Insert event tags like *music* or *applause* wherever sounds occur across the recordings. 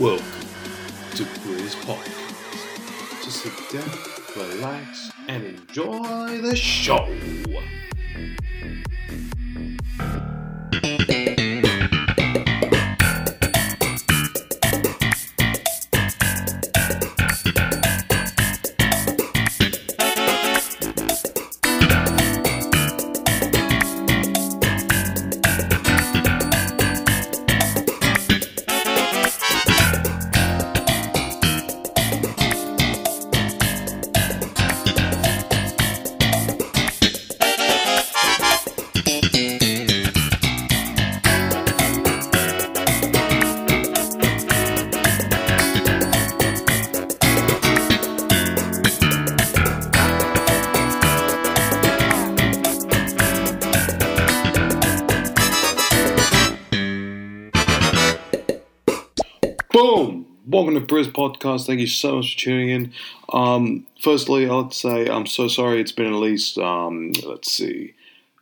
Welcome to Briz Podcast. So sit down, relax, and enjoy the show. Boom, welcome to Briz Podcast. Thank you so much for tuning in. Um, firstly, I'd say I'm so sorry. It's been at least um, let's see.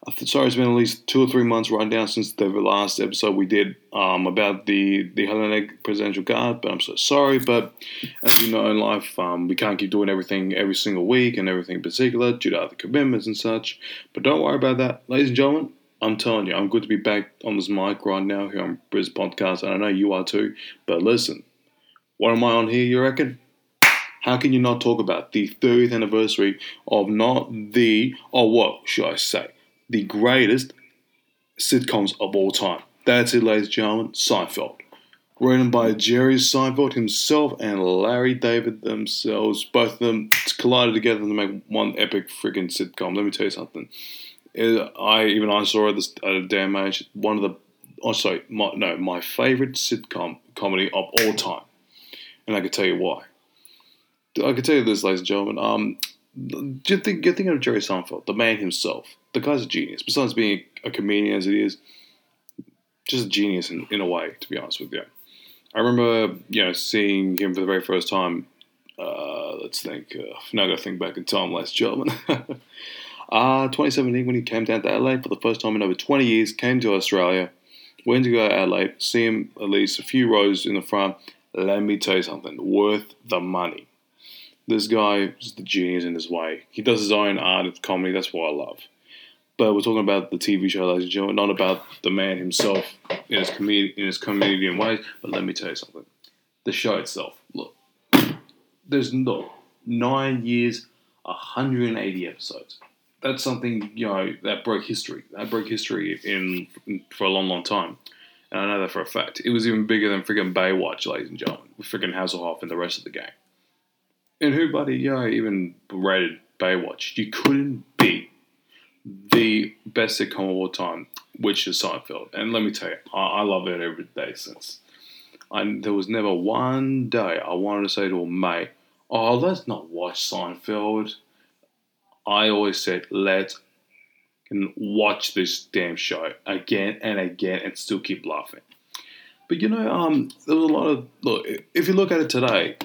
Sorry, it's been at least two or three months right now since the last episode we did um, about the the Hellenic presidential guard. But I'm so sorry. But as you know in life, um, we can't keep doing everything every single week and everything in particular due to other commitments and such. But don't worry about that, ladies and gentlemen. I'm telling you, I'm good to be back on this mic right now here on Briz Podcast, and I know you are too. But listen, what am I on here, you reckon? How can you not talk about the 30th anniversary of not the, or what should I say, the greatest sitcoms of all time? That's it, ladies and gentlemen, Seinfeld. Written by Jerry Seinfeld himself and Larry David themselves. Both of them collided together to make one epic freaking sitcom. Let me tell you something. I even I saw this at a damn age. One of the oh sorry, my, no, my favorite sitcom comedy of all time, and I can tell you why. I can tell you this, ladies and gentlemen. Um, you think you're thinking of Jerry Seinfeld, the man himself? The guy's a genius. Besides being a comedian as it is, just a genius in, in a way. To be honest with you, I remember you know seeing him for the very first time. Uh, let's think. Uh, now I got to think back in time, last and *laughs* gentlemen. Uh, 2017, when he came down to Adelaide for the first time in over 20 years, came to Australia, went to go to Adelaide, see him at least a few rows in the front. Let me tell you something, worth the money. This guy is the genius in his way. He does his own art of comedy, that's what I love. But we're talking about the TV show, ladies and gentlemen, not about the man himself in his, com- in his comedian ways. But let me tell you something. The show itself, look, there's no nine years, 180 episodes that's something you know that broke history. That broke history in, in for a long, long time, and I know that for a fact. It was even bigger than freaking Baywatch, ladies and gentlemen, with freaking Hasselhoff and the rest of the gang. And who, buddy, you know, even rated Baywatch. You couldn't beat the best sitcom of all time, which is Seinfeld. And let me tell you, I, I love it every day since. I, there was never one day I wanted to say to a mate, "Oh, let's not watch Seinfeld." I always said, let's watch this damn show again and again and still keep laughing. But you know, um, there was a lot of look. If you look at it today,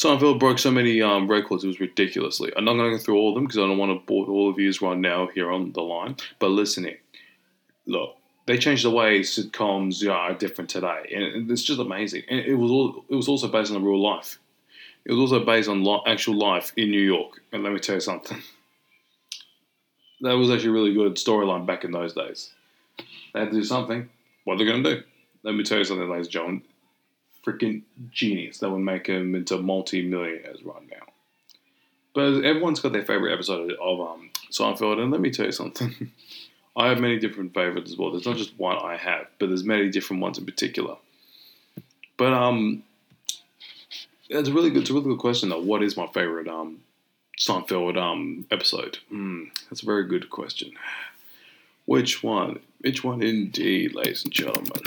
Seinfeld broke so many um, records; it was ridiculously. I'm not going to go through all of them because I don't want to bore all of you right now here on the line. But listen here, look, they changed the way sitcoms are different today, and it's just amazing. And it was all it was also based on real life. It was also based on actual life in New York. And let me tell you something *laughs* that was actually a really good storyline back in those days. They had to do something. What are they going to do? Let me tell you something, ladies and gentlemen. Freaking genius. That would make him into multi-millionaires right now. But everyone's got their favorite episode of um, Seinfeld, and let me tell you something. *laughs* I have many different favorites as well. There's not just one I have, but there's many different ones in particular. But um, it's a really good, it's a really good question though. What is my favorite um Seinfeld um, episode? Mm, that's a very good question. Which one? Which one indeed, ladies and gentlemen?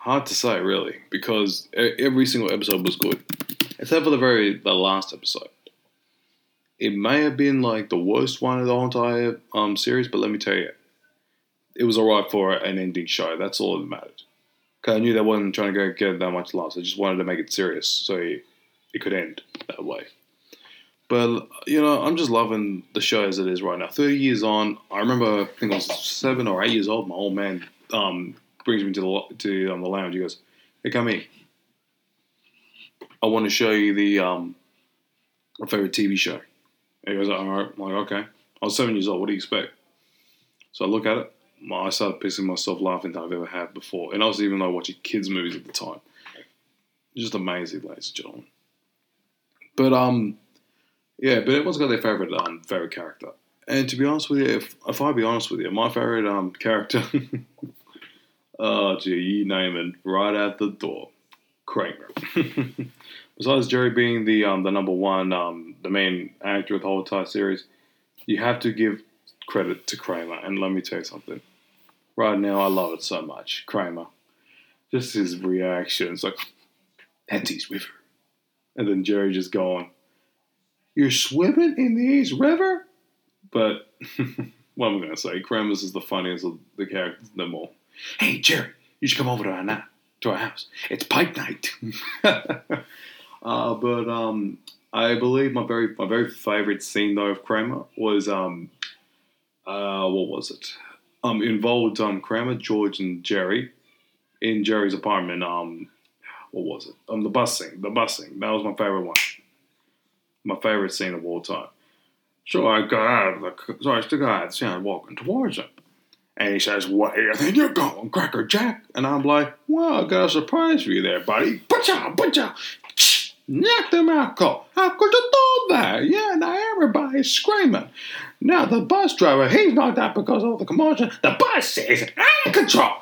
Hard to say, really, because every single episode was good, except for the very the last episode. It may have been like the worst one of the whole entire um, series, but let me tell you, it was alright for an ending show. That's all that mattered. Because I knew they wasn't trying to go get that much laughs. I just wanted to make it serious, so it could end that way. But you know, I'm just loving the show as it is right now. Thirty years on, I remember I think I was seven or eight years old. My old man um, brings me to the to um, the lounge. He goes, Hey, come here. I want to show you the um, my favorite TV show. And he goes, all right. I'm like, okay. I was seven years old. What do you expect? So I look at it. My, I started pissing myself laughing than I've ever had before. And I was even like watching kids' movies at the time. Just amazing, ladies and gentlemen. But um, yeah, but everyone's got their favorite um favorite character. And to be honest with you, if if I be honest with you, my favorite um character, *laughs* oh gee, you name it, right out the door, Kramer. *laughs* Besides Jerry being the um the number one um the main actor of the whole entire series, you have to give credit to Kramer. And let me tell you something. Right now, I love it so much, Kramer. Just his reactions, like that's East River, and then Jerry just going, "You're swimming in the East River." But *laughs* what am I going to say? Kramer's is the funniest of the characters them all. Hey, Jerry, you should come over to our to our house. It's pipe night. *laughs* uh, but um, I believe my very my very favorite scene though of Kramer was um, uh, what was it? Um, involved um Kramer, George, and Jerry in Jerry's apartment. Um, what was it? Um, the bus scene. The bus scene. That was my favorite one. My favorite scene of all time. So I got out of the so I still got out walking towards him. And he says, What do you think you're going, Cracker Jack? And I'm like, Well, I got a surprise for you there, buddy. Butcha, butcha. Knock them out, Cole. How could you do that? Yeah, now everybody's screaming. Now the bus driver, he's not that because of the commotion. The bus is out of control.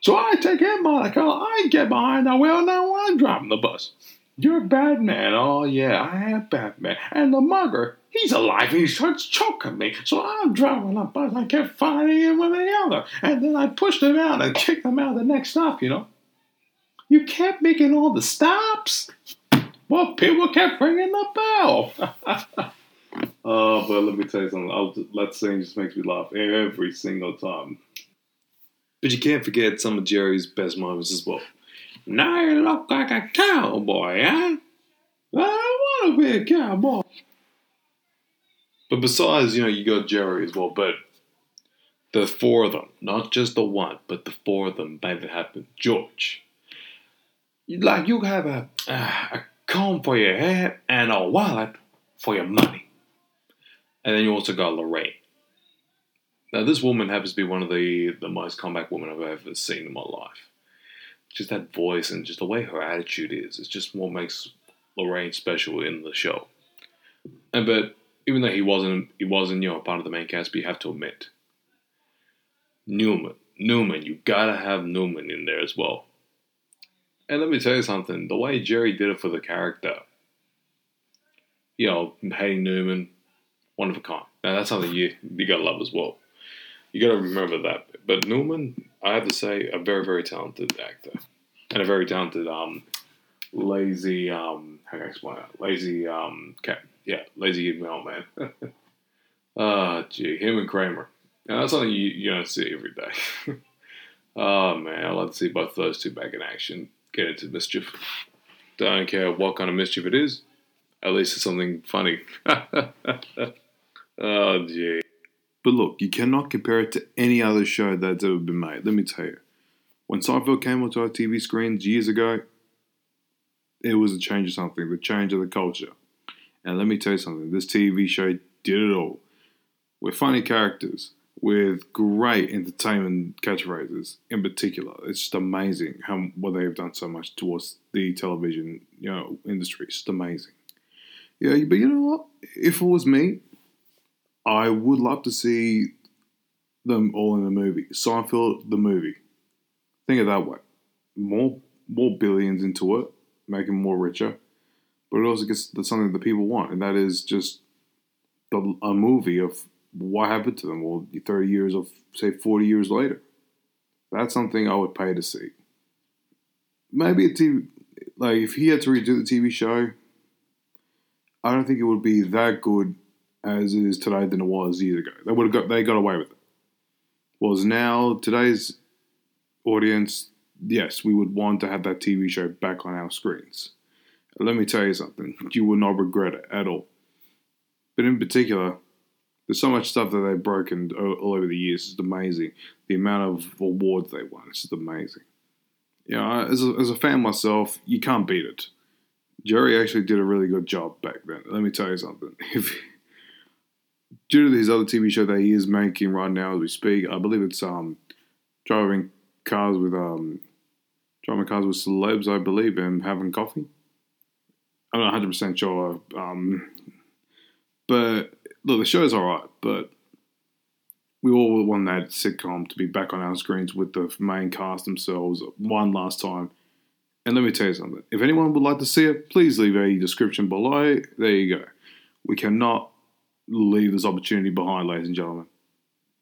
So I take him by the collar, I get behind the wheel, now I'm driving the bus. You're Batman. Oh, yeah, I am Batman. And the mugger, he's alive and he starts choking me. So I'm driving the bus. I kept fighting him with And then I pushed him out and kicked him out of the next stop, you know. You kept making all the stops. Well, people kept ringing the bell. *laughs* oh, but let me tell you something. I'll, that scene just makes me laugh every single time. But you can't forget some of Jerry's best moments as well. Now you look like a cowboy, huh? I don't want to be a cowboy. But besides, you know, you got Jerry as well, but the four of them, not just the one, but the four of them made it happen. George. Like you have a, a comb for your hair and a wallet for your money. And then you also got Lorraine. Now, this woman happens to be one of the, the most comeback women I've ever seen in my life. Just that voice and just the way her attitude is, it's just what makes Lorraine special in the show. And but even though he wasn't he wasn't, you know, part of the main cast, but you have to admit. Newman. Newman, you gotta have Newman in there as well. And let me tell you something, the way Jerry did it for the character, you know, hating Newman, one of a kind. Now that's something you you gotta love as well. You gotta remember that. But Newman, I have to say, a very very talented actor, and a very talented um, lazy um, how can I explain it? Lazy um, cat, yeah, lazy mailman. *laughs* Ah, gee, him and Kramer. Now that's something you you don't see every day. *laughs* oh man, I'd love to see both those two back in action, get into mischief. Don't care what kind of mischief it is. At least it's something funny. *laughs* oh gee. But look, you cannot compare it to any other show that's ever been made. Let me tell you. When Seinfeld came onto our TV screens years ago, it was a change of something, the change of the culture. And let me tell you something, this TV show did it all. With funny characters, with great entertainment catchphrases in particular. It's just amazing how what they have done so much towards the television, you know, industry. It's just amazing. Yeah, but you know what? If it was me, I would love to see them all in a movie. Seinfeld, the movie. Think of that way. More more billions into it, them more richer. But it also gets something that people want, and that is just the, a movie of what happened to them. Well, 30 years of, say, 40 years later. That's something I would pay to see. Maybe a TV, like if he had to redo the TV show, I don't think it would be that good as it is today than it was years ago. They would have got they got away with it. Was now today's audience, yes, we would want to have that TV show back on our screens. Let me tell you something, you will not regret it at all. But in particular, there's so much stuff that they've broken all over the years. It's amazing. The amount of awards they won. It's just amazing. you know, as a, as a fan myself, you can't beat it. Jerry actually did a really good job back then. Let me tell you something. *laughs* If due to his other TV show that he is making right now as we speak, I believe it's um driving cars with um driving cars with celebs, I believe, and having coffee. I'm not 100 percent sure, um, but look, the show's alright, but we all want that sitcom to be back on our screens with the main cast themselves one last time. And let me tell you something. If anyone would like to see it, please leave a description below. There you go. We cannot leave this opportunity behind, ladies and gentlemen.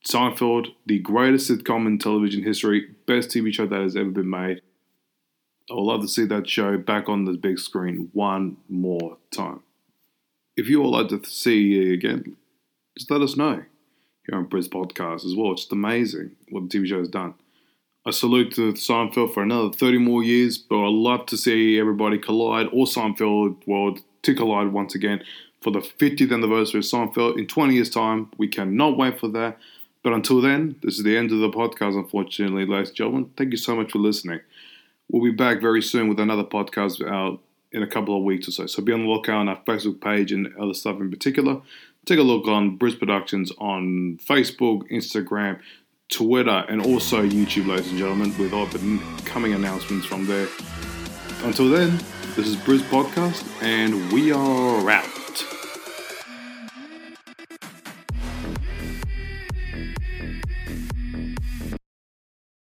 Seinfeld, the greatest sitcom in television history, best TV show that has ever been made. I would love to see that show back on the big screen one more time. If you all like to see again, just let us know here on Briz Podcast as well. It's just amazing what the TV show has done. I salute to Seinfeld for another 30 more years, but I'd love to see everybody collide or Seinfeld world to collide once again for the 50th anniversary of Seinfeld in 20 years' time. We cannot wait for that. But until then, this is the end of the podcast, unfortunately, ladies and gentlemen. Thank you so much for listening. We'll be back very soon with another podcast out in a couple of weeks or so. So be on the lookout on our Facebook page and other stuff in particular. Take a look on Briz Productions on Facebook, Instagram, Twitter, and also YouTube, ladies and gentlemen, with all the coming announcements from there. Until then, this is Briz Podcast, and we are out.